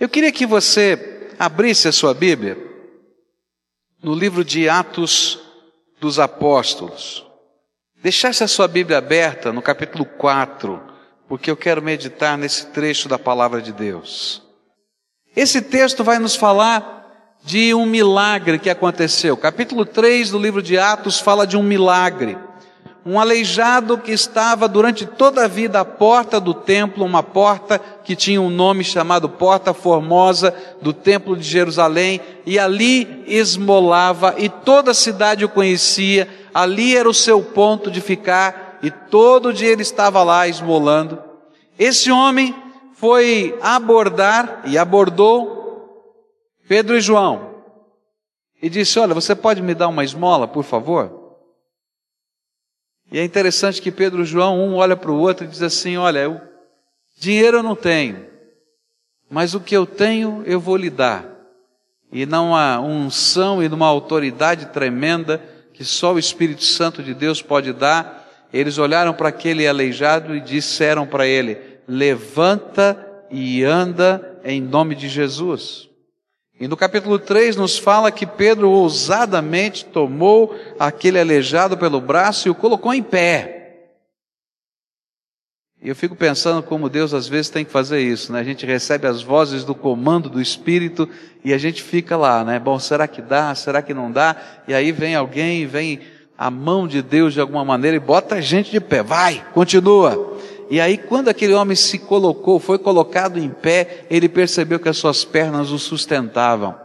Eu queria que você abrisse a sua Bíblia no livro de Atos dos Apóstolos. Deixasse a sua Bíblia aberta no capítulo 4, porque eu quero meditar nesse trecho da palavra de Deus. Esse texto vai nos falar de um milagre que aconteceu. Capítulo 3 do livro de Atos fala de um milagre. Um aleijado que estava durante toda a vida à porta do templo, uma porta que tinha um nome chamado Porta Formosa do Templo de Jerusalém, e ali esmolava, e toda a cidade o conhecia, ali era o seu ponto de ficar, e todo dia ele estava lá esmolando. Esse homem foi abordar e abordou Pedro e João, e disse: Olha, você pode me dar uma esmola, por favor? E é interessante que Pedro e João, um olha para o outro e diz assim: Olha, eu, dinheiro eu não tenho, mas o que eu tenho eu vou lhe dar. E não há unção e numa autoridade tremenda que só o Espírito Santo de Deus pode dar. Eles olharam para aquele aleijado e disseram para ele: Levanta e anda em nome de Jesus. E no capítulo 3 nos fala que Pedro ousadamente tomou aquele aleijado pelo braço e o colocou em pé. E eu fico pensando como Deus às vezes tem que fazer isso, né? A gente recebe as vozes do comando do Espírito e a gente fica lá, né? Bom, será que dá? Será que não dá? E aí vem alguém, vem a mão de Deus de alguma maneira e bota a gente de pé. Vai, continua. E aí, quando aquele homem se colocou, foi colocado em pé, ele percebeu que as suas pernas o sustentavam.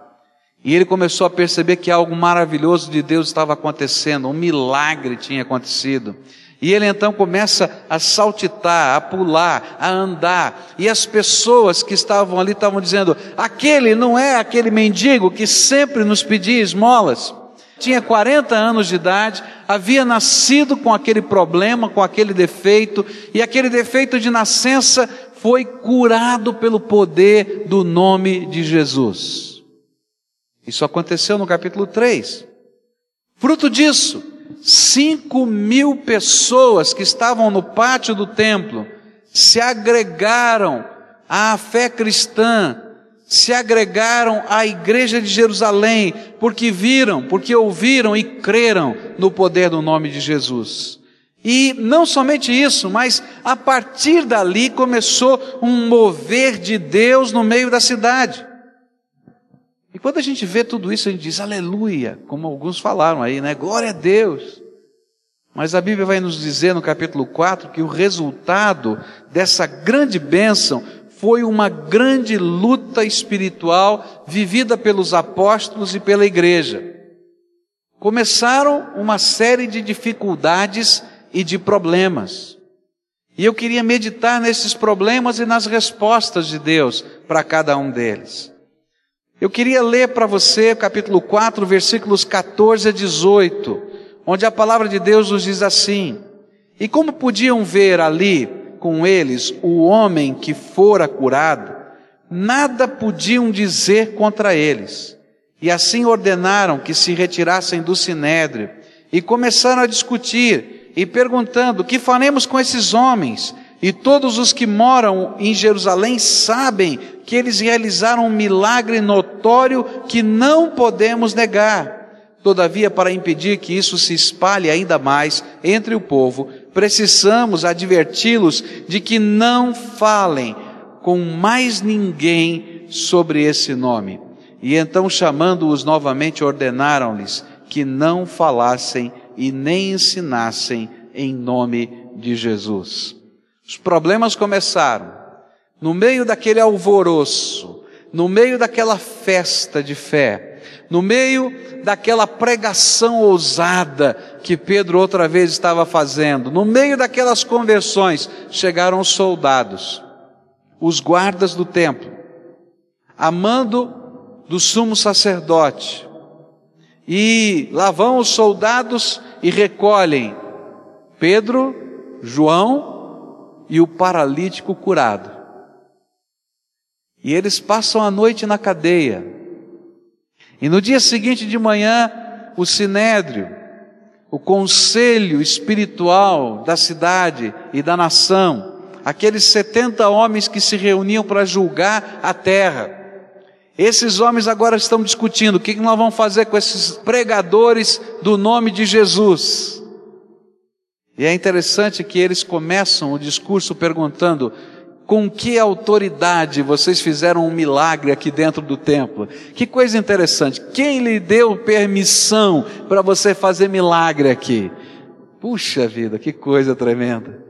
E ele começou a perceber que algo maravilhoso de Deus estava acontecendo, um milagre tinha acontecido. E ele então começa a saltitar, a pular, a andar. E as pessoas que estavam ali estavam dizendo: aquele não é aquele mendigo que sempre nos pedia esmolas tinha 40 anos de idade, havia nascido com aquele problema, com aquele defeito, e aquele defeito de nascença foi curado pelo poder do nome de Jesus. Isso aconteceu no capítulo 3. Fruto disso, cinco mil pessoas que estavam no pátio do templo se agregaram à fé cristã se agregaram à igreja de Jerusalém, porque viram, porque ouviram e creram no poder do nome de Jesus. E não somente isso, mas a partir dali começou um mover de Deus no meio da cidade. E quando a gente vê tudo isso, a gente diz aleluia, como alguns falaram aí, né? Glória a Deus. Mas a Bíblia vai nos dizer no capítulo 4 que o resultado dessa grande bênção foi uma grande luta espiritual vivida pelos apóstolos e pela igreja. Começaram uma série de dificuldades e de problemas. E eu queria meditar nesses problemas e nas respostas de Deus para cada um deles. Eu queria ler para você capítulo 4, versículos 14 a 18, onde a palavra de Deus nos diz assim: E como podiam ver ali com eles o homem que fora curado, nada podiam dizer contra eles. E assim ordenaram que se retirassem do sinédrio e começaram a discutir e perguntando: que faremos com esses homens? E todos os que moram em Jerusalém sabem que eles realizaram um milagre notório que não podemos negar. Todavia, para impedir que isso se espalhe ainda mais entre o povo, precisamos adverti-los de que não falem com mais ninguém sobre esse nome. E então, chamando-os novamente, ordenaram-lhes que não falassem e nem ensinassem em nome de Jesus. Os problemas começaram no meio daquele alvoroço, no meio daquela festa de fé no meio daquela pregação ousada que Pedro outra vez estava fazendo, no meio daquelas conversões, chegaram os soldados, os guardas do templo, a mando do sumo sacerdote, e lá vão os soldados e recolhem Pedro, João e o paralítico curado. E eles passam a noite na cadeia, e no dia seguinte de manhã, o sinédrio, o conselho espiritual da cidade e da nação, aqueles 70 homens que se reuniam para julgar a terra, Esses homens agora estão discutindo o que nós vamos fazer com esses pregadores do nome de Jesus. E é interessante que eles começam o discurso perguntando: com que autoridade vocês fizeram um milagre aqui dentro do templo? Que coisa interessante. Quem lhe deu permissão para você fazer milagre aqui? Puxa vida, que coisa tremenda.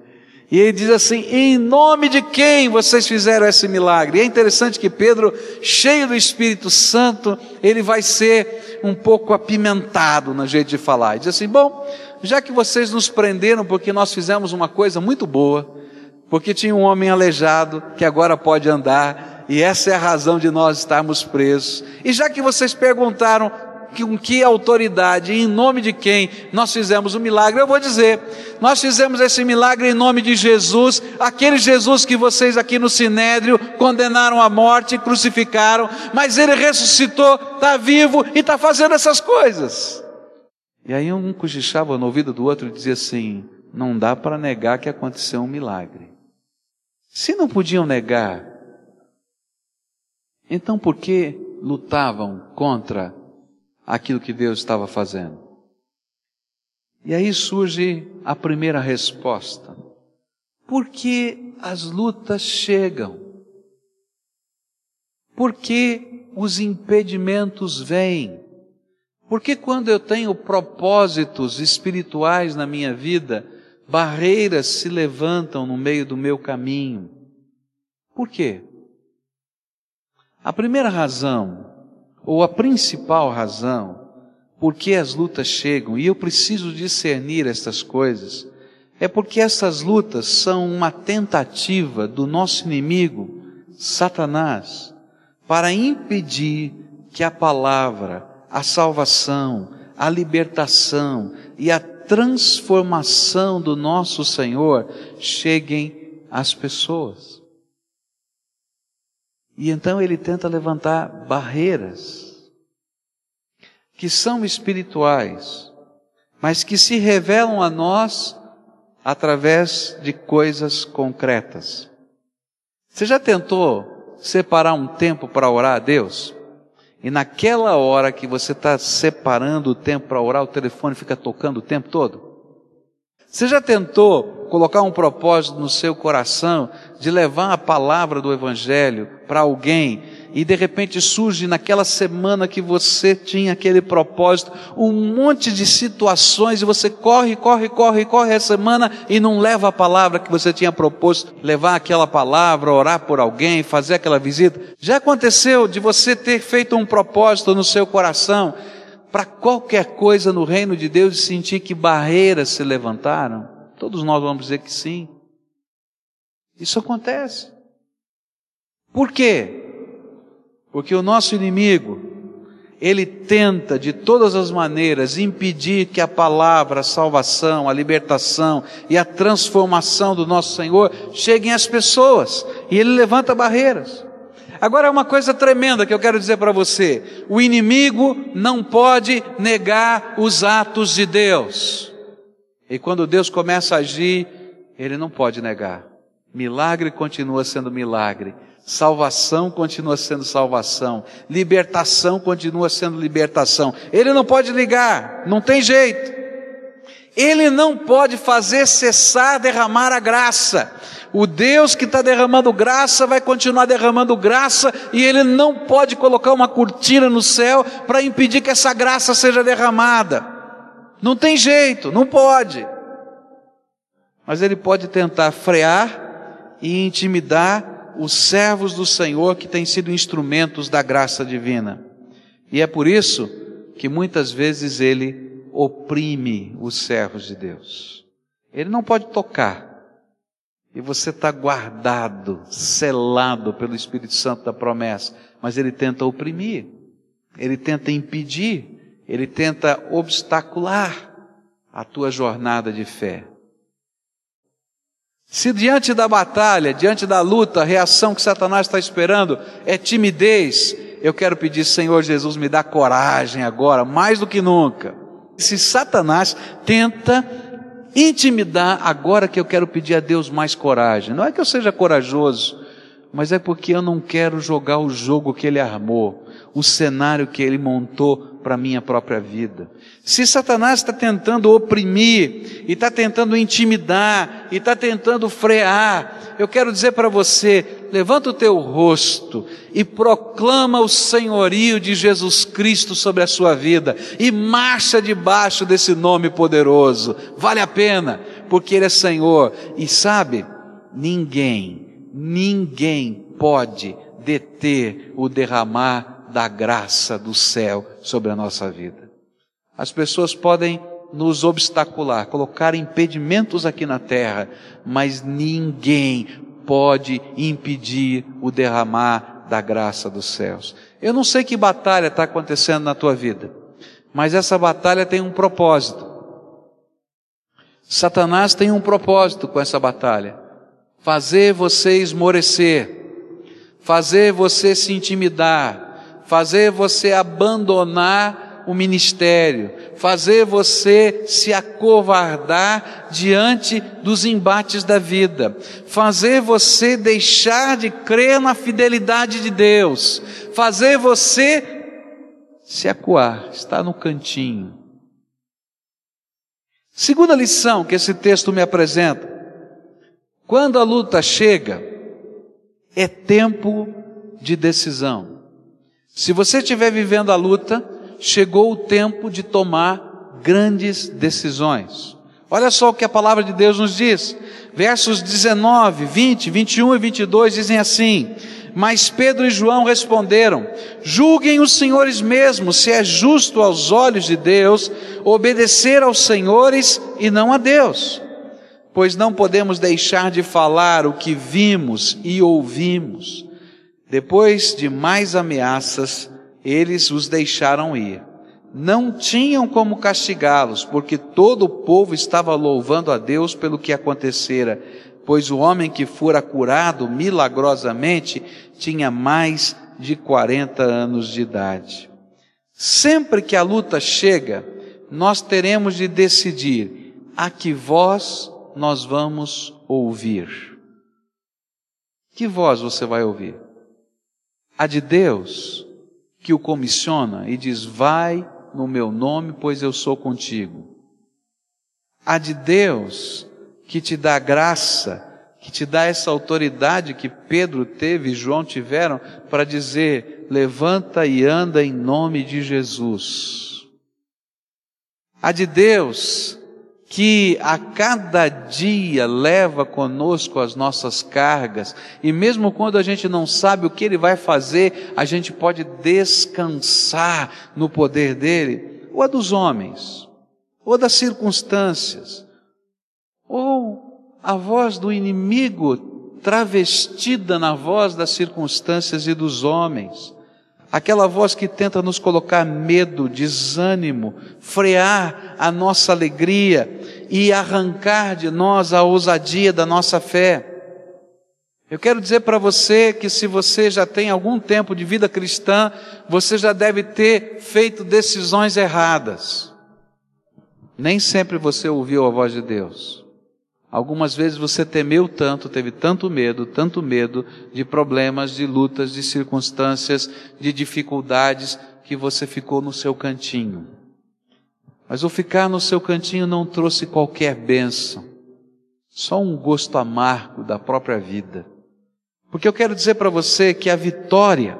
E ele diz assim: em nome de quem vocês fizeram esse milagre? E é interessante que Pedro, cheio do Espírito Santo, ele vai ser um pouco apimentado no jeito de falar. E diz assim: bom, já que vocês nos prenderam porque nós fizemos uma coisa muito boa, porque tinha um homem aleijado que agora pode andar, e essa é a razão de nós estarmos presos. E já que vocês perguntaram com que autoridade, em nome de quem nós fizemos o milagre, eu vou dizer, nós fizemos esse milagre em nome de Jesus, aquele Jesus que vocês aqui no Sinédrio condenaram à morte, crucificaram, mas ele ressuscitou, está vivo e está fazendo essas coisas. E aí um cochichava no ouvido do outro e dizia assim: não dá para negar que aconteceu um milagre. Se não podiam negar, então por que lutavam contra aquilo que Deus estava fazendo. E aí surge a primeira resposta. Por que as lutas chegam? Por que os impedimentos vêm? Porque quando eu tenho propósitos espirituais na minha vida, barreiras se levantam no meio do meu caminho? Por quê? A primeira razão ou a principal razão por que as lutas chegam, e eu preciso discernir estas coisas, é porque essas lutas são uma tentativa do nosso inimigo, Satanás, para impedir que a palavra, a salvação, a libertação e a transformação do nosso Senhor cheguem às pessoas. E então ele tenta levantar barreiras que são espirituais, mas que se revelam a nós através de coisas concretas. Você já tentou separar um tempo para orar a Deus? E naquela hora que você está separando o tempo para orar, o telefone fica tocando o tempo todo? Você já tentou colocar um propósito no seu coração de levar a palavra do Evangelho para alguém e de repente surge naquela semana que você tinha aquele propósito um monte de situações e você corre, corre, corre, corre a semana e não leva a palavra que você tinha proposto, levar aquela palavra, orar por alguém, fazer aquela visita? Já aconteceu de você ter feito um propósito no seu coração para qualquer coisa no reino de Deus e sentir que barreiras se levantaram? Todos nós vamos dizer que sim. Isso acontece. Por quê? Porque o nosso inimigo, ele tenta de todas as maneiras impedir que a palavra, a salvação, a libertação e a transformação do nosso Senhor cheguem às pessoas. E ele levanta barreiras. Agora é uma coisa tremenda que eu quero dizer para você: o inimigo não pode negar os atos de Deus. E quando Deus começa a agir, ele não pode negar. Milagre continua sendo milagre. Salvação continua sendo salvação. Libertação continua sendo libertação. Ele não pode ligar, não tem jeito. Ele não pode fazer cessar derramar a graça. O Deus que está derramando graça vai continuar derramando graça e Ele não pode colocar uma cortina no céu para impedir que essa graça seja derramada. Não tem jeito, não pode. Mas Ele pode tentar frear e intimidar os servos do Senhor que têm sido instrumentos da graça divina. E é por isso que muitas vezes Ele oprime os servos de Deus. Ele não pode tocar e você está guardado, selado pelo Espírito Santo da promessa. Mas ele tenta oprimir, ele tenta impedir, ele tenta obstacular a tua jornada de fé. Se diante da batalha, diante da luta, a reação que Satanás está esperando é timidez, eu quero pedir, Senhor Jesus, me dá coragem agora, mais do que nunca. Se Satanás tenta intimidar, agora que eu quero pedir a Deus mais coragem. Não é que eu seja corajoso, mas é porque eu não quero jogar o jogo que ele armou, o cenário que ele montou para a minha própria vida. Se Satanás está tentando oprimir, e está tentando intimidar, e está tentando frear, eu quero dizer para você: levanta o teu rosto e proclama o senhorio de Jesus Cristo sobre a sua vida, e marcha debaixo desse nome poderoso. Vale a pena, porque Ele é Senhor. E sabe, ninguém ninguém pode deter o derramar da graça do céu sobre a nossa vida. As pessoas podem nos obstacular, colocar impedimentos aqui na terra, mas ninguém pode impedir o derramar da graça dos céus. Eu não sei que batalha está acontecendo na tua vida, mas essa batalha tem um propósito. Satanás tem um propósito com essa batalha fazer você esmorecer, fazer você se intimidar, fazer você abandonar o ministério, fazer você se acovardar diante dos embates da vida, fazer você deixar de crer na fidelidade de Deus, fazer você se acuar, estar no cantinho. Segunda lição que esse texto me apresenta, quando a luta chega, é tempo de decisão. Se você estiver vivendo a luta, chegou o tempo de tomar grandes decisões. Olha só o que a palavra de Deus nos diz. Versos 19, 20, 21 e 22 dizem assim: Mas Pedro e João responderam: Julguem os senhores mesmos se é justo aos olhos de Deus obedecer aos senhores e não a Deus pois não podemos deixar de falar o que vimos e ouvimos. Depois de mais ameaças, eles os deixaram ir. Não tinham como castigá-los, porque todo o povo estava louvando a Deus pelo que acontecera, pois o homem que fora curado milagrosamente tinha mais de 40 anos de idade. Sempre que a luta chega, nós teremos de decidir a que voz nós vamos ouvir? Que voz você vai ouvir? A de Deus, que o comissiona e diz: Vai no meu nome, pois eu sou contigo. A de Deus, que te dá graça, que te dá essa autoridade que Pedro teve e João tiveram para dizer: Levanta e anda em nome de Jesus. A de Deus, que a cada dia leva conosco as nossas cargas, e mesmo quando a gente não sabe o que Ele vai fazer, a gente pode descansar no poder dele, ou a dos homens, ou das circunstâncias, ou a voz do inimigo travestida na voz das circunstâncias e dos homens aquela voz que tenta nos colocar medo, desânimo, frear a nossa alegria e arrancar de nós a ousadia da nossa fé. Eu quero dizer para você que se você já tem algum tempo de vida cristã, você já deve ter feito decisões erradas. Nem sempre você ouviu a voz de Deus. Algumas vezes você temeu tanto, teve tanto medo, tanto medo de problemas, de lutas, de circunstâncias, de dificuldades, que você ficou no seu cantinho. Mas o ficar no seu cantinho não trouxe qualquer bênção, só um gosto amargo da própria vida. Porque eu quero dizer para você que a vitória,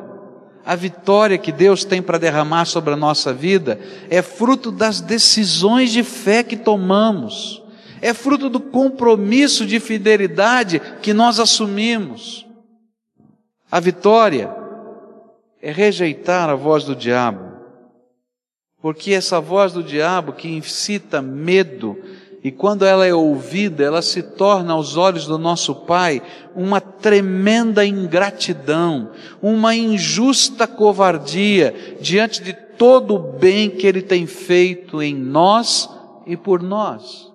a vitória que Deus tem para derramar sobre a nossa vida, é fruto das decisões de fé que tomamos é fruto do compromisso de fidelidade que nós assumimos. A vitória é rejeitar a voz do diabo, porque essa voz do diabo que incita medo, e quando ela é ouvida, ela se torna aos olhos do nosso Pai uma tremenda ingratidão, uma injusta covardia diante de todo o bem que Ele tem feito em nós e por nós.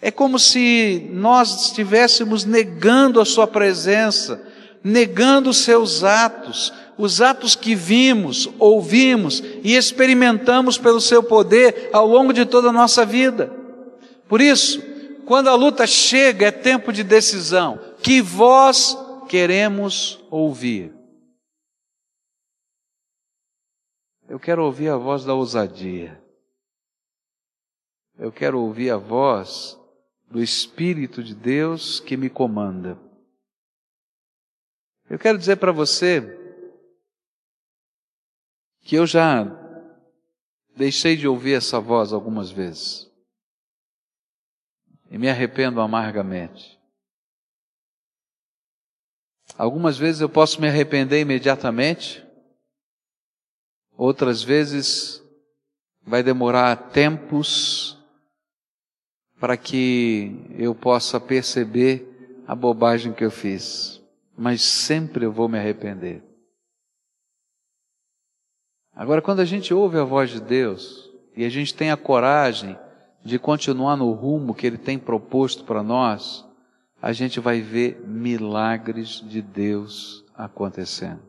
É como se nós estivéssemos negando a Sua presença, negando os seus atos, os atos que vimos, ouvimos e experimentamos pelo Seu poder ao longo de toda a nossa vida. Por isso, quando a luta chega, é tempo de decisão. Que voz queremos ouvir. Eu quero ouvir a voz da ousadia. Eu quero ouvir a voz do Espírito de Deus que me comanda. Eu quero dizer para você que eu já deixei de ouvir essa voz algumas vezes e me arrependo amargamente. Algumas vezes eu posso me arrepender imediatamente, outras vezes vai demorar tempos para que eu possa perceber a bobagem que eu fiz, mas sempre eu vou me arrepender. Agora, quando a gente ouve a voz de Deus e a gente tem a coragem de continuar no rumo que Ele tem proposto para nós, a gente vai ver milagres de Deus acontecendo.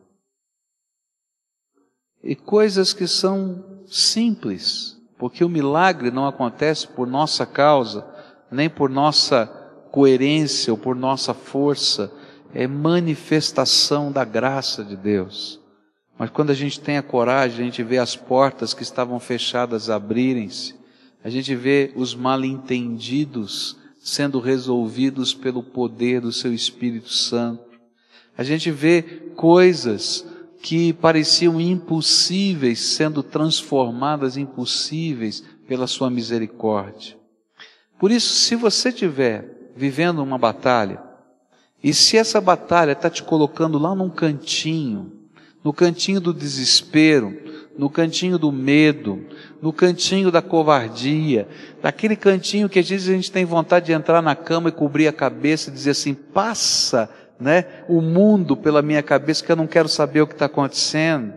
E coisas que são simples, porque o milagre não acontece por nossa causa, nem por nossa coerência ou por nossa força, é manifestação da graça de Deus. Mas quando a gente tem a coragem, a gente vê as portas que estavam fechadas abrirem-se, a gente vê os mal-entendidos sendo resolvidos pelo poder do seu Espírito Santo. A gente vê coisas que pareciam impossíveis sendo transformadas em possíveis pela sua misericórdia. Por isso, se você estiver vivendo uma batalha, e se essa batalha está te colocando lá num cantinho, no cantinho do desespero, no cantinho do medo, no cantinho da covardia, daquele cantinho que às vezes a gente tem vontade de entrar na cama e cobrir a cabeça e dizer assim: passa né, o mundo pela minha cabeça que eu não quero saber o que está acontecendo.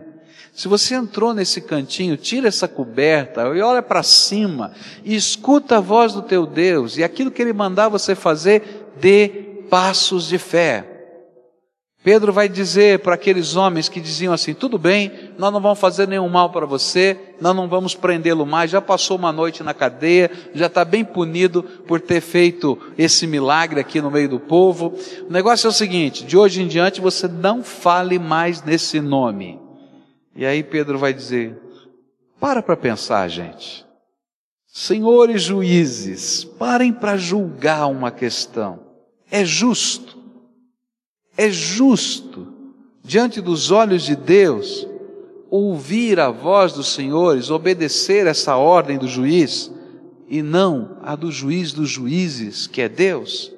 Se você entrou nesse cantinho, tira essa coberta e olha para cima e escuta a voz do teu Deus e aquilo que Ele mandar você fazer, dê passos de fé. Pedro vai dizer para aqueles homens que diziam assim: tudo bem, nós não vamos fazer nenhum mal para você, nós não vamos prendê-lo mais, já passou uma noite na cadeia, já está bem punido por ter feito esse milagre aqui no meio do povo. O negócio é o seguinte: de hoje em diante você não fale mais nesse nome. E aí Pedro vai dizer: para para pensar, gente. Senhores juízes, parem para julgar uma questão. É justo é justo, diante dos olhos de Deus, ouvir a voz dos senhores, obedecer essa ordem do juiz, e não a do juiz dos juízes, que é Deus?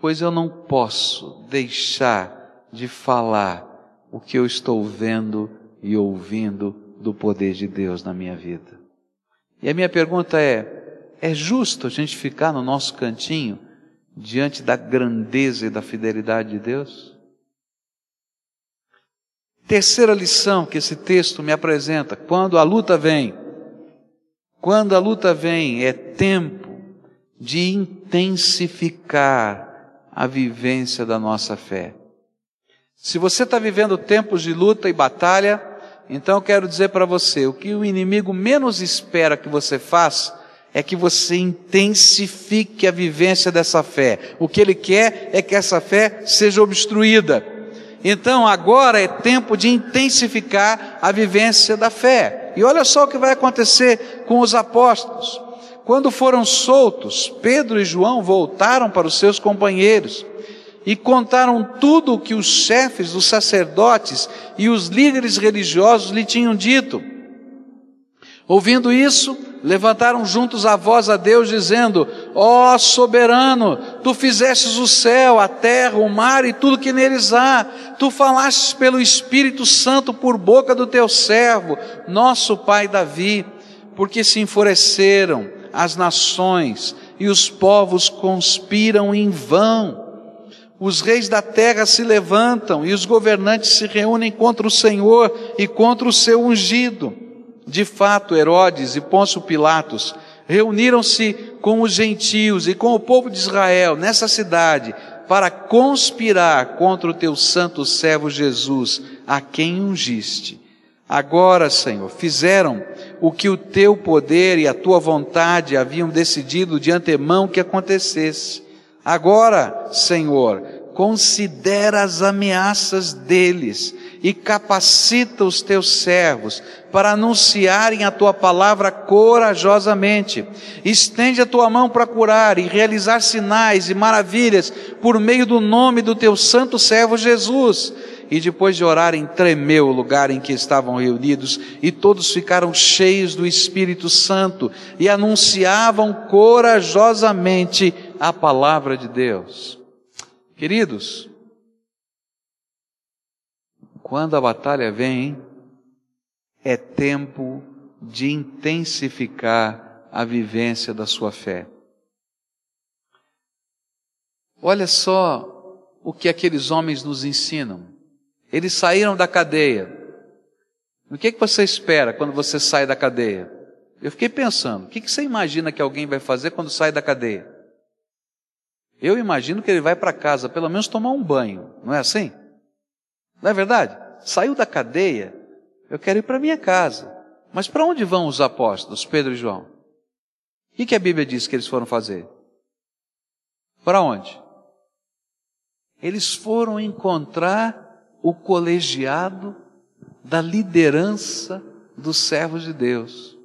Pois eu não posso deixar de falar o que eu estou vendo e ouvindo do poder de Deus na minha vida. E a minha pergunta é: é justo a gente ficar no nosso cantinho diante da grandeza e da fidelidade de Deus? Terceira lição que esse texto me apresenta: quando a luta vem, quando a luta vem, é tempo de intensificar a vivência da nossa fé. Se você está vivendo tempos de luta e batalha, então eu quero dizer para você: o que o inimigo menos espera que você faça é que você intensifique a vivência dessa fé. O que ele quer é que essa fé seja obstruída. Então agora é tempo de intensificar a vivência da fé. E olha só o que vai acontecer com os apóstolos. Quando foram soltos, Pedro e João voltaram para os seus companheiros e contaram tudo o que os chefes, os sacerdotes e os líderes religiosos lhe tinham dito. Ouvindo isso, levantaram juntos a voz a Deus, dizendo: Ó oh, soberano, tu fizestes o céu, a terra, o mar e tudo que neles há. Tu falastes pelo Espírito Santo por boca do teu servo, nosso pai Davi, porque se enfureceram as nações e os povos conspiram em vão. Os reis da terra se levantam e os governantes se reúnem contra o Senhor e contra o seu ungido. De fato, Herodes e Pôncio Pilatos reuniram-se com os gentios e com o povo de Israel nessa cidade para conspirar contra o teu santo servo Jesus, a quem ungiste. Agora, Senhor, fizeram o que o teu poder e a tua vontade haviam decidido de antemão que acontecesse. Agora, Senhor, considera as ameaças deles e capacita os teus servos para anunciarem a tua palavra corajosamente. Estende a tua mão para curar e realizar sinais e maravilhas por meio do nome do teu santo servo Jesus. E depois de orarem, tremeu o lugar em que estavam reunidos, e todos ficaram cheios do Espírito Santo e anunciavam corajosamente a palavra de Deus. Queridos, quando a batalha vem, é tempo de intensificar a vivência da sua fé. Olha só o que aqueles homens nos ensinam. Eles saíram da cadeia. O que, é que você espera quando você sai da cadeia? Eu fiquei pensando, o que, que você imagina que alguém vai fazer quando sai da cadeia? Eu imagino que ele vai para casa, pelo menos tomar um banho, não é assim? Não é verdade? Saiu da cadeia, eu quero ir para minha casa. Mas para onde vão os apóstolos, Pedro e João? O que, que a Bíblia diz que eles foram fazer? Para onde? Eles foram encontrar o colegiado da liderança dos servos de Deus.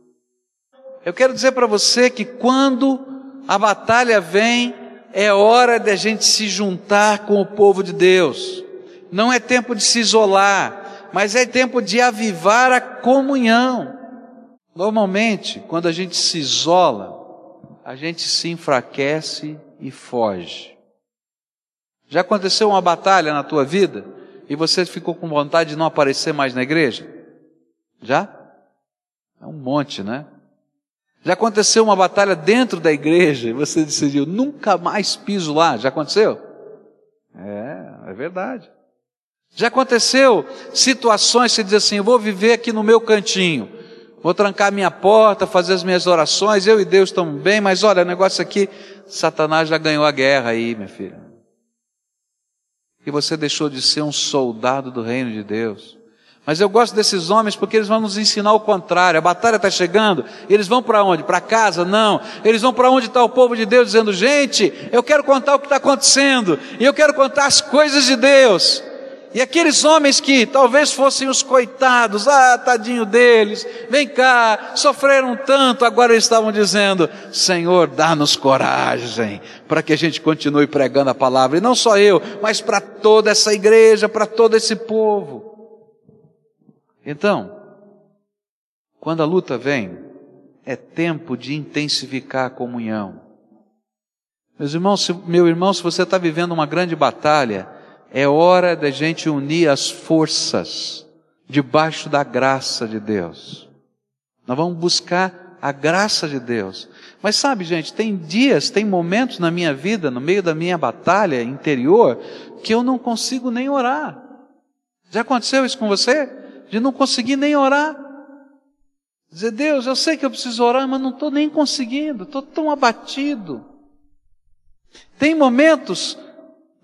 Eu quero dizer para você que quando a batalha vem, é hora de a gente se juntar com o povo de Deus. Não é tempo de se isolar, mas é tempo de avivar a comunhão. Normalmente, quando a gente se isola, a gente se enfraquece e foge. Já aconteceu uma batalha na tua vida e você ficou com vontade de não aparecer mais na igreja? Já? É um monte, né? Já aconteceu uma batalha dentro da igreja e você decidiu nunca mais piso lá? Já aconteceu? É, é verdade. Já aconteceu situações que você diz assim: eu vou viver aqui no meu cantinho, vou trancar minha porta, fazer as minhas orações, eu e Deus estamos bem, mas olha, o negócio aqui, Satanás já ganhou a guerra aí, minha filha. E você deixou de ser um soldado do reino de Deus. Mas eu gosto desses homens porque eles vão nos ensinar o contrário. A batalha está chegando, eles vão para onde? Para casa? Não. Eles vão para onde está o povo de Deus dizendo: gente, eu quero contar o que está acontecendo, e eu quero contar as coisas de Deus. E aqueles homens que talvez fossem os coitados, ah, tadinho deles, vem cá, sofreram tanto, agora eles estavam dizendo: Senhor, dá-nos coragem para que a gente continue pregando a palavra, e não só eu, mas para toda essa igreja, para todo esse povo. Então, quando a luta vem, é tempo de intensificar a comunhão. Meus irmãos, se, meu irmão, se você está vivendo uma grande batalha, é hora da gente unir as forças debaixo da graça de Deus. Nós vamos buscar a graça de Deus. Mas sabe, gente, tem dias, tem momentos na minha vida, no meio da minha batalha interior, que eu não consigo nem orar. Já aconteceu isso com você? de não conseguir nem orar. Dizer, Deus, eu sei que eu preciso orar, mas não estou nem conseguindo, estou tão abatido. Tem momentos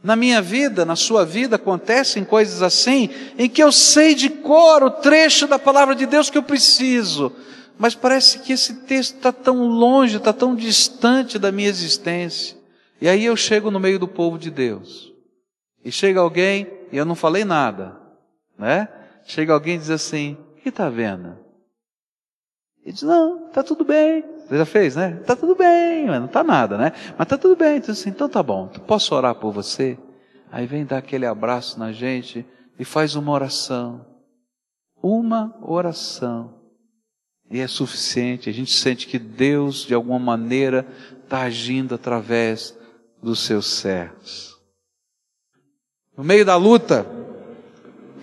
na minha vida, na sua vida, acontecem coisas assim, em que eu sei de cor o trecho da palavra de Deus que eu preciso, mas parece que esse texto está tão longe, está tão distante da minha existência. E aí eu chego no meio do povo de Deus. E chega alguém, e eu não falei nada, né? Chega alguém e diz assim: O que está vendo? Ele diz: Não, está tudo bem. Você já fez, né? Está tudo bem, mas não está nada, né? Mas está tudo bem. Diz assim: Então tá bom, posso orar por você? Aí vem dar aquele abraço na gente e faz uma oração. Uma oração. E é suficiente. A gente sente que Deus, de alguma maneira, está agindo através dos seus servos. No meio da luta,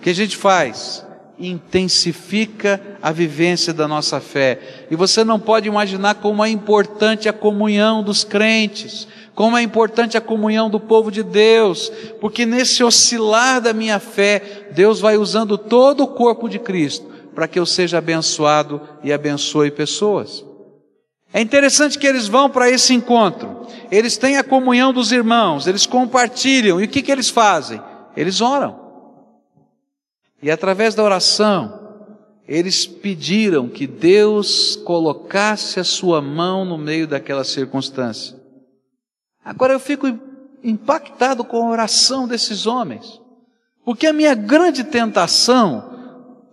que a gente faz? Intensifica a vivência da nossa fé. E você não pode imaginar como é importante a comunhão dos crentes, como é importante a comunhão do povo de Deus, porque nesse oscilar da minha fé, Deus vai usando todo o corpo de Cristo para que eu seja abençoado e abençoe pessoas. É interessante que eles vão para esse encontro, eles têm a comunhão dos irmãos, eles compartilham, e o que, que eles fazem? Eles oram. E através da oração, eles pediram que Deus colocasse a sua mão no meio daquela circunstância. Agora eu fico impactado com a oração desses homens. Porque a minha grande tentação,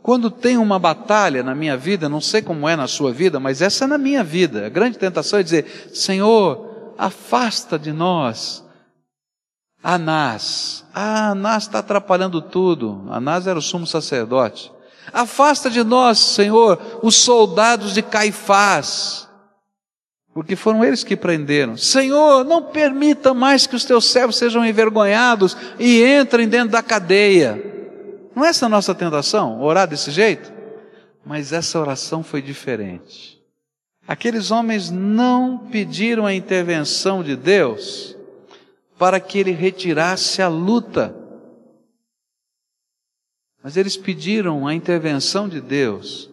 quando tem uma batalha na minha vida, não sei como é na sua vida, mas essa é na minha vida. A grande tentação é dizer: Senhor, afasta de nós Anás. Ah, Anás está atrapalhando tudo. Anás era o sumo sacerdote. Afasta de nós, Senhor, os soldados de Caifás porque foram eles que prenderam. Senhor, não permita mais que os teus servos sejam envergonhados e entrem dentro da cadeia. Não é essa a nossa tentação, orar desse jeito? Mas essa oração foi diferente. Aqueles homens não pediram a intervenção de Deus para que ele retirasse a luta. Mas eles pediram a intervenção de Deus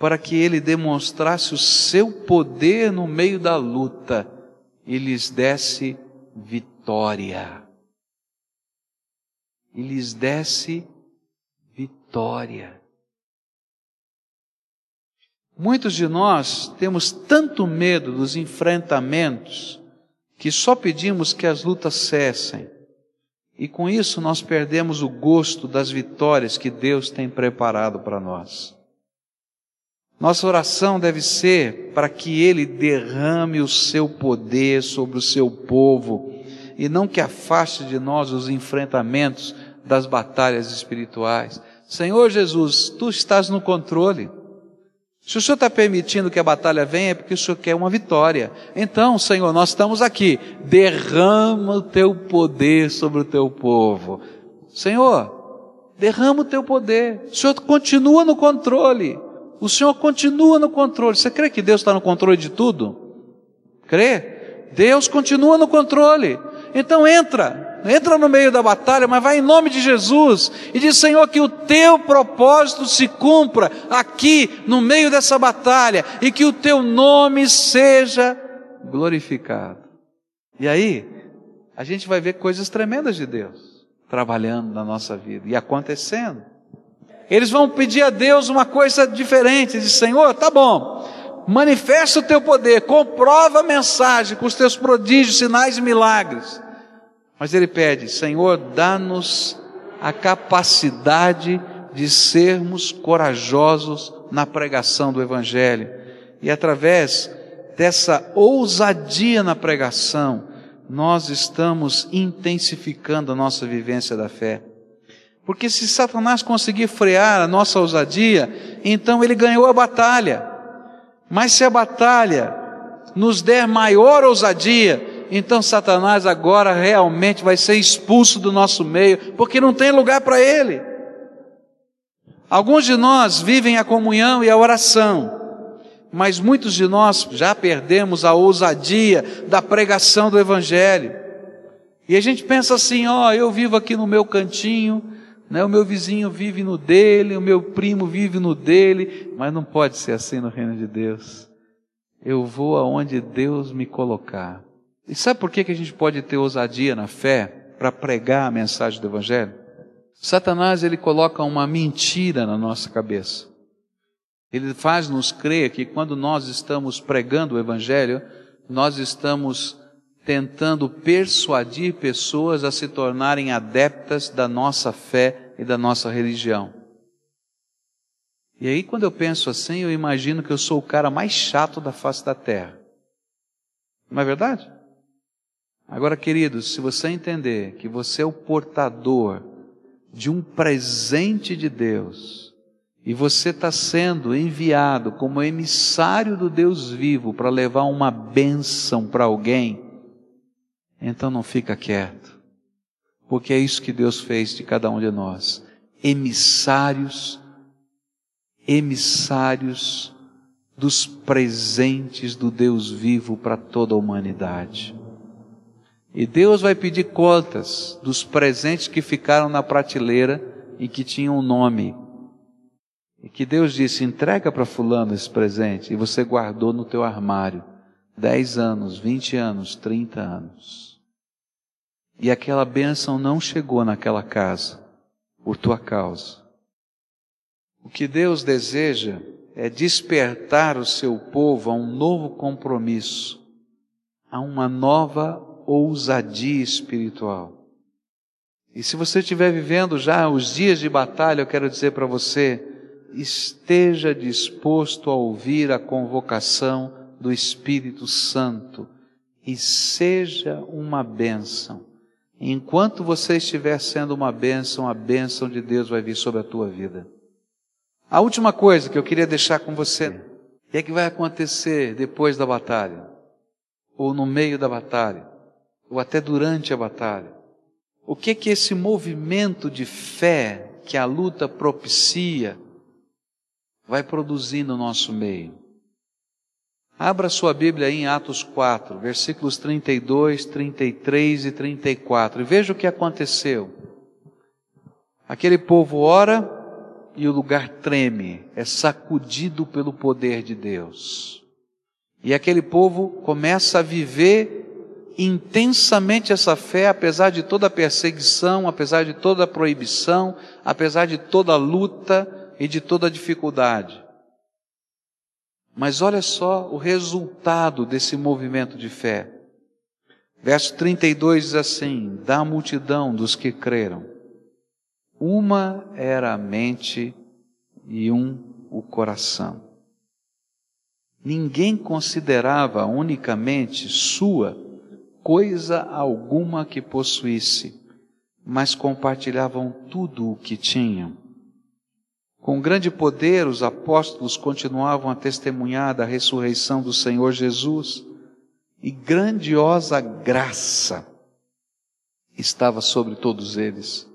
para que ele demonstrasse o seu poder no meio da luta e lhes desse vitória. E lhes desse vitória. Muitos de nós temos tanto medo dos enfrentamentos que só pedimos que as lutas cessem. E com isso nós perdemos o gosto das vitórias que Deus tem preparado para nós. Nossa oração deve ser para que Ele derrame o seu poder sobre o seu povo e não que afaste de nós os enfrentamentos das batalhas espirituais. Senhor Jesus, Tu estás no controle. Se o Senhor está permitindo que a batalha venha, é porque o Senhor quer uma vitória. Então, Senhor, nós estamos aqui. Derrama o Teu poder sobre o Teu povo. Senhor, derrama o Teu poder. O Senhor continua no controle. O Senhor continua no controle. Você crê que Deus está no controle de tudo? Crê? Deus continua no controle. Então entra, entra no meio da batalha, mas vai em nome de Jesus e diz: Senhor, que o teu propósito se cumpra aqui no meio dessa batalha e que o teu nome seja glorificado. E aí, a gente vai ver coisas tremendas de Deus trabalhando na nossa vida e acontecendo. Eles vão pedir a Deus uma coisa diferente, de Senhor, tá bom, manifesta o teu poder, comprova a mensagem com os teus prodígios, sinais e milagres. Mas ele pede, Senhor, dá-nos a capacidade de sermos corajosos na pregação do Evangelho. E através dessa ousadia na pregação, nós estamos intensificando a nossa vivência da fé. Porque se Satanás conseguir frear a nossa ousadia, então ele ganhou a batalha. Mas se a batalha nos der maior ousadia, então Satanás agora realmente vai ser expulso do nosso meio, porque não tem lugar para ele. Alguns de nós vivem a comunhão e a oração, mas muitos de nós já perdemos a ousadia da pregação do Evangelho. E a gente pensa assim: ó, oh, eu vivo aqui no meu cantinho, né? O meu vizinho vive no dele, o meu primo vive no dele, mas não pode ser assim no reino de Deus. Eu vou aonde Deus me colocar. E sabe por que, que a gente pode ter ousadia na fé para pregar a mensagem do Evangelho? Satanás ele coloca uma mentira na nossa cabeça. Ele faz-nos crer que quando nós estamos pregando o Evangelho, nós estamos tentando persuadir pessoas a se tornarem adeptas da nossa fé e da nossa religião. E aí, quando eu penso assim, eu imagino que eu sou o cara mais chato da face da terra. Não é verdade? Agora, queridos, se você entender que você é o portador de um presente de Deus, e você está sendo enviado como emissário do Deus vivo para levar uma bênção para alguém, então não fica quieto, porque é isso que Deus fez de cada um de nós emissários, emissários dos presentes do Deus vivo para toda a humanidade. E Deus vai pedir contas dos presentes que ficaram na prateleira e que tinham um nome. E que Deus disse: entrega para Fulano esse presente, e você guardou no teu armário. dez anos, vinte anos, trinta anos. E aquela bênção não chegou naquela casa por tua causa. O que Deus deseja é despertar o seu povo a um novo compromisso, a uma nova ousadia espiritual. E se você estiver vivendo já os dias de batalha, eu quero dizer para você, esteja disposto a ouvir a convocação do Espírito Santo e seja uma bênção. Enquanto você estiver sendo uma bênção, a bênção de Deus vai vir sobre a tua vida. A última coisa que eu queria deixar com você, é que vai acontecer depois da batalha? Ou no meio da batalha? Ou até durante a batalha? O que é que esse movimento de fé que a luta propicia vai produzir no nosso meio? Abra sua Bíblia em Atos 4, versículos 32, 33 e 34, e veja o que aconteceu. Aquele povo ora e o lugar treme, é sacudido pelo poder de Deus. E aquele povo começa a viver intensamente essa fé, apesar de toda a perseguição, apesar de toda a proibição, apesar de toda a luta e de toda a dificuldade. Mas olha só o resultado desse movimento de fé. Verso 32 diz assim: Da multidão dos que creram, uma era a mente e um o coração. Ninguém considerava unicamente sua coisa alguma que possuísse, mas compartilhavam tudo o que tinham. Com grande poder, os apóstolos continuavam a testemunhar da ressurreição do Senhor Jesus e grandiosa graça estava sobre todos eles.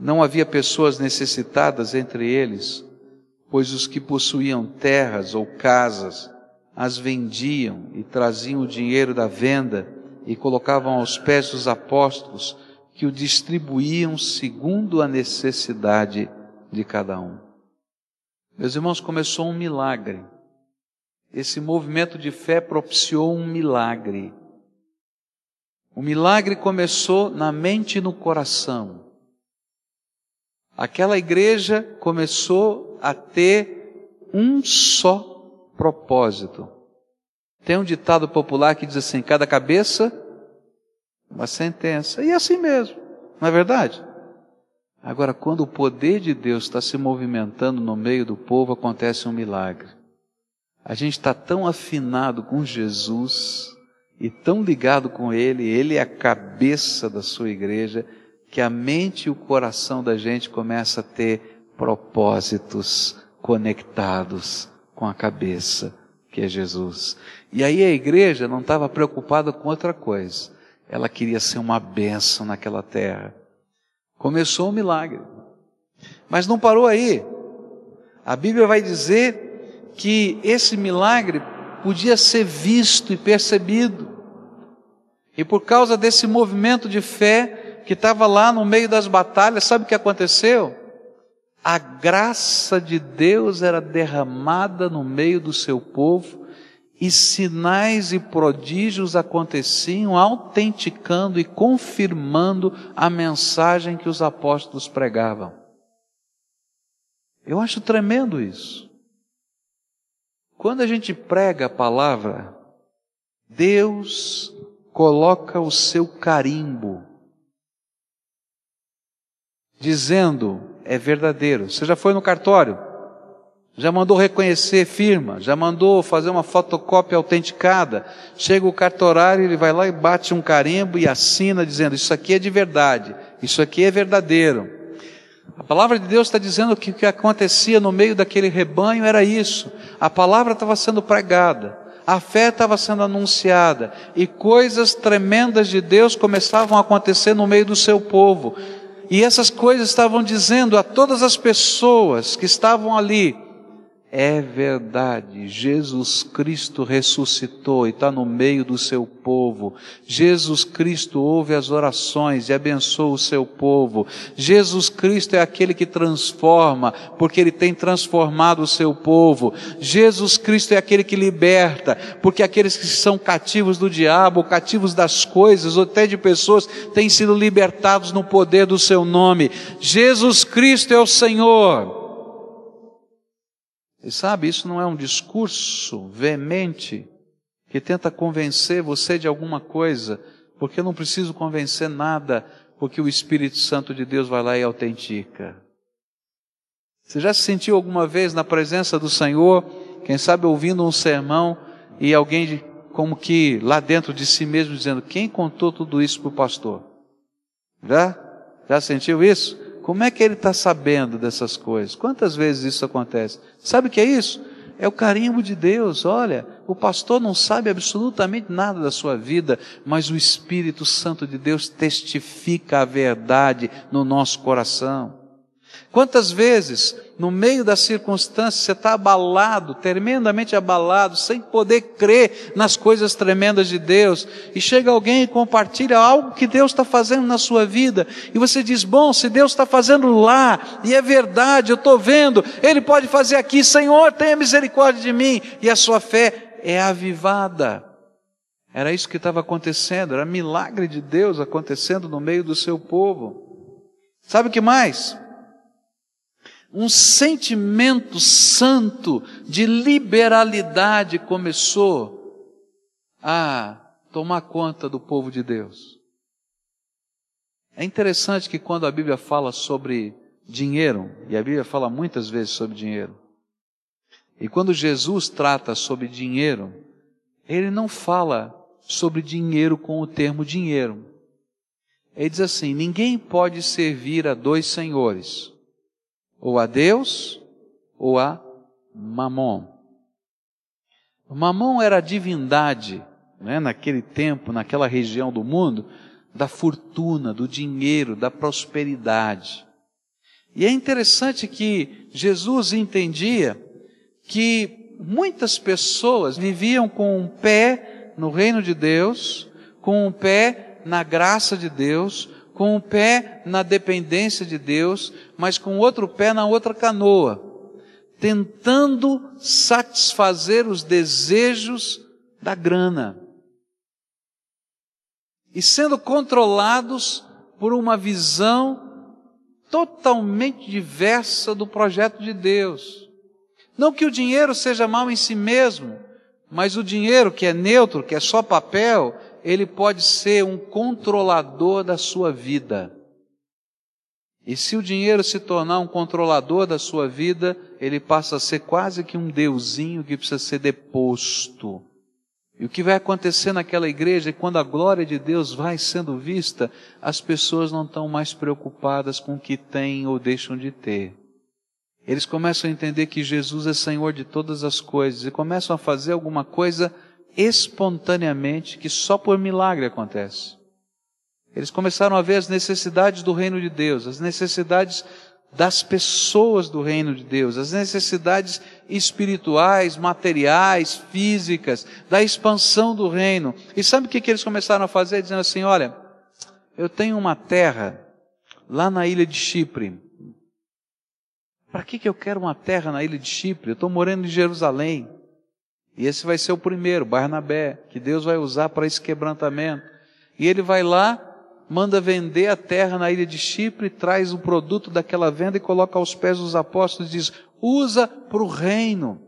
Não havia pessoas necessitadas entre eles, pois os que possuíam terras ou casas as vendiam e traziam o dinheiro da venda e colocavam aos pés dos apóstolos, que o distribuíam segundo a necessidade de cada um. Meus irmãos, começou um milagre. Esse movimento de fé propiciou um milagre. O milagre começou na mente e no coração. Aquela igreja começou a ter um só propósito. Tem um ditado popular que diz assim: cada cabeça, uma sentença. E é assim mesmo, não é verdade? Agora, quando o poder de Deus está se movimentando no meio do povo, acontece um milagre. A gente está tão afinado com Jesus e tão ligado com Ele, Ele é a cabeça da sua igreja, que a mente e o coração da gente começa a ter propósitos conectados com a cabeça, que é Jesus. E aí a igreja não estava preocupada com outra coisa. Ela queria ser uma bênção naquela terra. Começou o milagre. Mas não parou aí. A Bíblia vai dizer que esse milagre podia ser visto e percebido. E por causa desse movimento de fé que estava lá no meio das batalhas, sabe o que aconteceu? A graça de Deus era derramada no meio do seu povo e sinais e prodígios aconteciam, autenticando e confirmando a mensagem que os apóstolos pregavam. Eu acho tremendo isso. Quando a gente prega a palavra, Deus coloca o seu carimbo, dizendo é verdadeiro. Você já foi no cartório? já mandou reconhecer firma, já mandou fazer uma fotocópia autenticada. Chega o cartorário, ele vai lá e bate um carimbo e assina dizendo: Isso aqui é de verdade, isso aqui é verdadeiro. A palavra de Deus está dizendo que o que acontecia no meio daquele rebanho era isso. A palavra estava sendo pregada, a fé estava sendo anunciada e coisas tremendas de Deus começavam a acontecer no meio do seu povo. E essas coisas estavam dizendo a todas as pessoas que estavam ali, é verdade, Jesus Cristo ressuscitou e está no meio do seu povo. Jesus Cristo ouve as orações e abençoa o seu povo. Jesus Cristo é aquele que transforma, porque Ele tem transformado o seu povo. Jesus Cristo é aquele que liberta, porque aqueles que são cativos do diabo, cativos das coisas, ou até de pessoas, têm sido libertados no poder do seu nome. Jesus Cristo é o Senhor. E sabe, isso não é um discurso veemente que tenta convencer você de alguma coisa, porque eu não preciso convencer nada, porque o Espírito Santo de Deus vai lá e autentica. Você já se sentiu alguma vez na presença do Senhor, quem sabe ouvindo um sermão e alguém como que lá dentro de si mesmo dizendo: Quem contou tudo isso para o pastor? Já? Já sentiu isso? Como é que ele está sabendo dessas coisas? Quantas vezes isso acontece? Sabe o que é isso? É o carinho de Deus. Olha, o pastor não sabe absolutamente nada da sua vida, mas o Espírito Santo de Deus testifica a verdade no nosso coração. Quantas vezes, no meio das circunstâncias, você está abalado, tremendamente abalado, sem poder crer nas coisas tremendas de Deus, e chega alguém e compartilha algo que Deus está fazendo na sua vida, e você diz: Bom, se Deus está fazendo lá, e é verdade, eu estou vendo, Ele pode fazer aqui, Senhor, tenha misericórdia de mim, e a sua fé é avivada. Era isso que estava acontecendo, era milagre de Deus acontecendo no meio do seu povo. Sabe o que mais? Um sentimento santo de liberalidade começou a tomar conta do povo de Deus. É interessante que quando a Bíblia fala sobre dinheiro, e a Bíblia fala muitas vezes sobre dinheiro, e quando Jesus trata sobre dinheiro, ele não fala sobre dinheiro com o termo dinheiro. Ele diz assim: ninguém pode servir a dois senhores ou a Deus ou a Mamon. Mamon era a divindade, né, naquele tempo, naquela região do mundo, da fortuna, do dinheiro, da prosperidade. E é interessante que Jesus entendia que muitas pessoas viviam com um pé no reino de Deus, com um pé na graça de Deus, com um pé na dependência de Deus, mas com outro pé na outra canoa, tentando satisfazer os desejos da grana e sendo controlados por uma visão totalmente diversa do projeto de Deus. Não que o dinheiro seja mal em si mesmo, mas o dinheiro que é neutro, que é só papel, ele pode ser um controlador da sua vida. E se o dinheiro se tornar um controlador da sua vida, ele passa a ser quase que um deusinho que precisa ser deposto. E o que vai acontecer naquela igreja é quando a glória de Deus vai sendo vista, as pessoas não estão mais preocupadas com o que têm ou deixam de ter. Eles começam a entender que Jesus é Senhor de todas as coisas e começam a fazer alguma coisa espontaneamente que só por milagre acontece. Eles começaram a ver as necessidades do reino de Deus, as necessidades das pessoas do reino de Deus, as necessidades espirituais, materiais, físicas, da expansão do reino. E sabe o que, que eles começaram a fazer? Dizendo assim: olha, eu tenho uma terra lá na ilha de Chipre. Para que, que eu quero uma terra na ilha de Chipre? Eu estou morando em Jerusalém. E esse vai ser o primeiro, Barnabé, que Deus vai usar para esse quebrantamento. E ele vai lá, manda vender a terra na ilha de Chipre, traz o produto daquela venda e coloca aos pés dos apóstolos e diz: usa para o reino.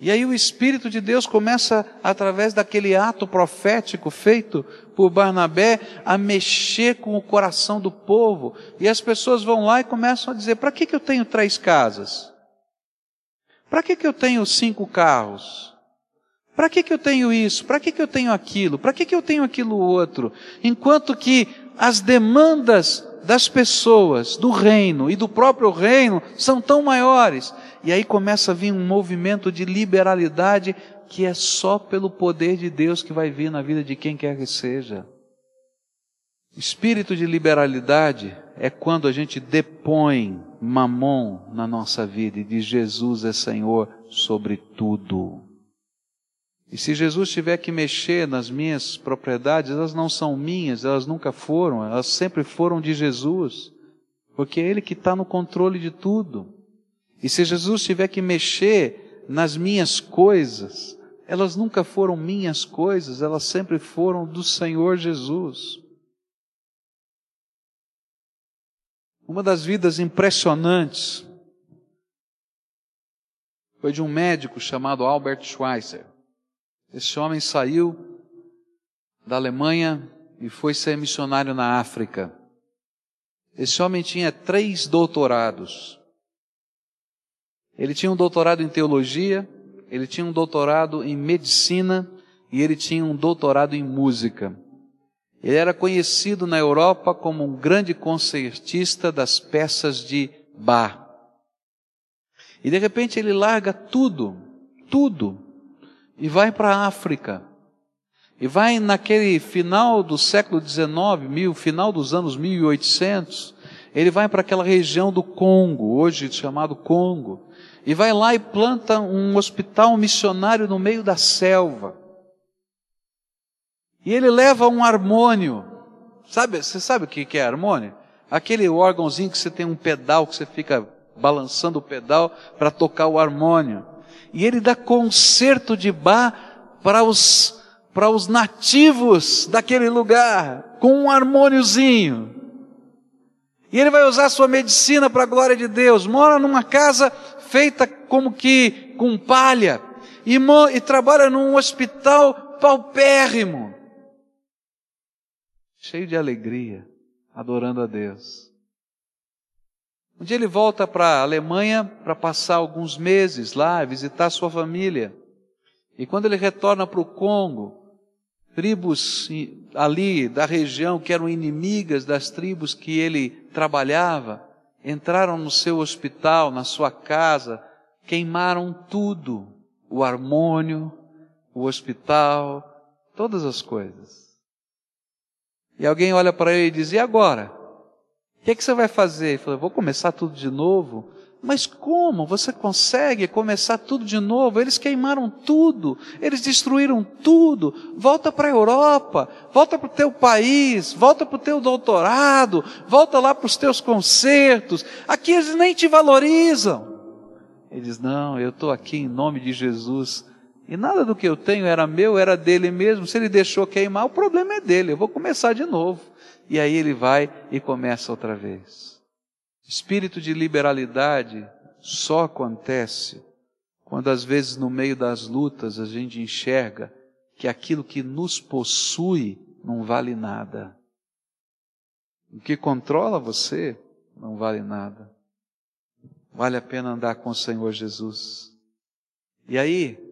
E aí o Espírito de Deus começa, através daquele ato profético feito por Barnabé, a mexer com o coração do povo. E as pessoas vão lá e começam a dizer: para que, que eu tenho três casas? Para que, que eu tenho cinco carros? Para que, que eu tenho isso? Para que, que eu tenho aquilo? Para que, que eu tenho aquilo outro? Enquanto que as demandas das pessoas, do reino e do próprio reino são tão maiores. E aí começa a vir um movimento de liberalidade que é só pelo poder de Deus que vai vir na vida de quem quer que seja. Espírito de liberalidade é quando a gente depõe mamon na nossa vida e diz: Jesus é Senhor sobre tudo. E se Jesus tiver que mexer nas minhas propriedades, elas não são minhas, elas nunca foram, elas sempre foram de Jesus, porque é Ele que está no controle de tudo. E se Jesus tiver que mexer nas minhas coisas, elas nunca foram minhas coisas, elas sempre foram do Senhor Jesus. Uma das vidas impressionantes foi de um médico chamado Albert Schweitzer. Esse homem saiu da Alemanha e foi ser missionário na África. Esse homem tinha três doutorados. Ele tinha um doutorado em teologia, ele tinha um doutorado em medicina e ele tinha um doutorado em música. Ele era conhecido na Europa como um grande concertista das peças de Bach. E de repente ele larga tudo, tudo, e vai para a África. E vai naquele final do século XIX, mil, final dos anos 1800, ele vai para aquela região do Congo, hoje chamado Congo, e vai lá e planta um hospital missionário no meio da selva. E ele leva um harmônio. Sabe, você sabe o que é harmônio? Aquele órgãozinho que você tem um pedal que você fica balançando o pedal para tocar o harmônio. E ele dá concerto de bar para os, para os nativos daquele lugar, com um harmôniozinho. E ele vai usar sua medicina para a glória de Deus. Mora numa casa feita como que com palha. E, e trabalha num hospital paupérrimo. Cheio de alegria, adorando a Deus. Um dia ele volta para a Alemanha para passar alguns meses lá, visitar sua família. E quando ele retorna para o Congo, tribos ali da região que eram inimigas das tribos que ele trabalhava, entraram no seu hospital, na sua casa, queimaram tudo: o harmônio, o hospital, todas as coisas. E alguém olha para ele e diz: E agora? O que, é que você vai fazer? Ele falou, vou começar tudo de novo. Mas como? Você consegue começar tudo de novo? Eles queimaram tudo, eles destruíram tudo. Volta para a Europa, volta para o teu país, volta para o teu doutorado, volta lá para os teus concertos. Aqui eles nem te valorizam. Ele diz: Não, eu estou aqui em nome de Jesus. E nada do que eu tenho era meu, era dele mesmo. Se ele deixou queimar, o problema é dele. Eu vou começar de novo e aí ele vai e começa outra vez. Espírito de liberalidade só acontece quando às vezes no meio das lutas a gente enxerga que aquilo que nos possui não vale nada. O que controla você não vale nada. Vale a pena andar com o Senhor Jesus. E aí,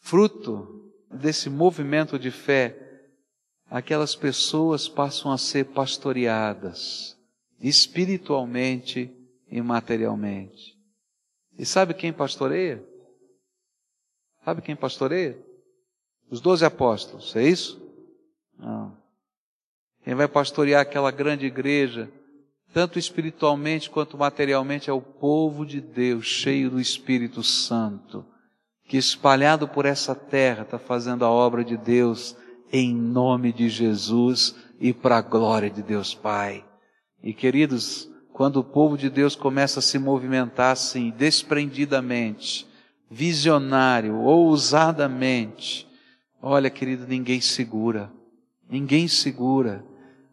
fruto desse movimento de fé, aquelas pessoas passam a ser pastoreadas espiritualmente e materialmente. E sabe quem pastoreia? Sabe quem pastoreia? Os doze apóstolos, é isso? Não. Quem vai pastorear aquela grande igreja, tanto espiritualmente quanto materialmente, é o povo de Deus, cheio do Espírito Santo, que espalhado por essa terra está fazendo a obra de Deus em nome de Jesus e para a glória de Deus Pai. E queridos, quando o povo de Deus começa a se movimentar assim, desprendidamente, visionário, ousadamente, olha, querido, ninguém segura, ninguém segura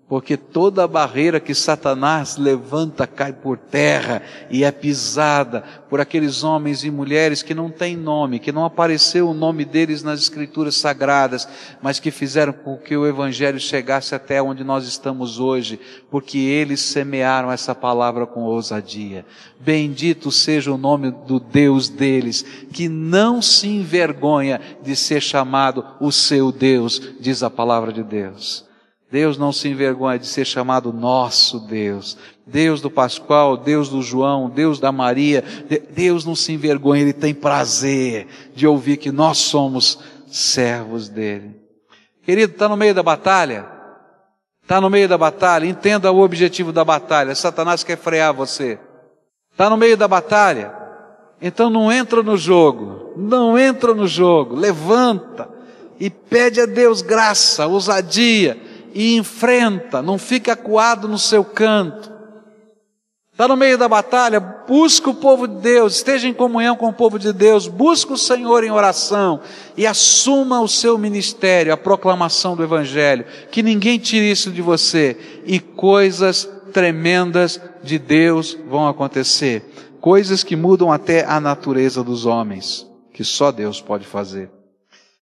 porque toda barreira que Satanás levanta cai por terra e é pisada por aqueles homens e mulheres que não têm nome, que não apareceu o nome deles nas escrituras sagradas, mas que fizeram com que o evangelho chegasse até onde nós estamos hoje, porque eles semearam essa palavra com ousadia. Bendito seja o nome do Deus deles, que não se envergonha de ser chamado o seu Deus, diz a palavra de Deus. Deus não se envergonha de ser chamado nosso Deus. Deus do Pascoal, Deus do João, Deus da Maria. Deus não se envergonha, Ele tem prazer de ouvir que nós somos servos dEle. Querido, está no meio da batalha? Está no meio da batalha? Entenda o objetivo da batalha. Satanás quer frear você. Está no meio da batalha? Então não entra no jogo. Não entra no jogo. Levanta e pede a Deus graça, ousadia e enfrenta, não fica acuado no seu canto. Está no meio da batalha, busca o povo de Deus, esteja em comunhão com o povo de Deus, busca o Senhor em oração e assuma o seu ministério, a proclamação do Evangelho. Que ninguém tire isso de você e coisas tremendas de Deus vão acontecer. Coisas que mudam até a natureza dos homens, que só Deus pode fazer.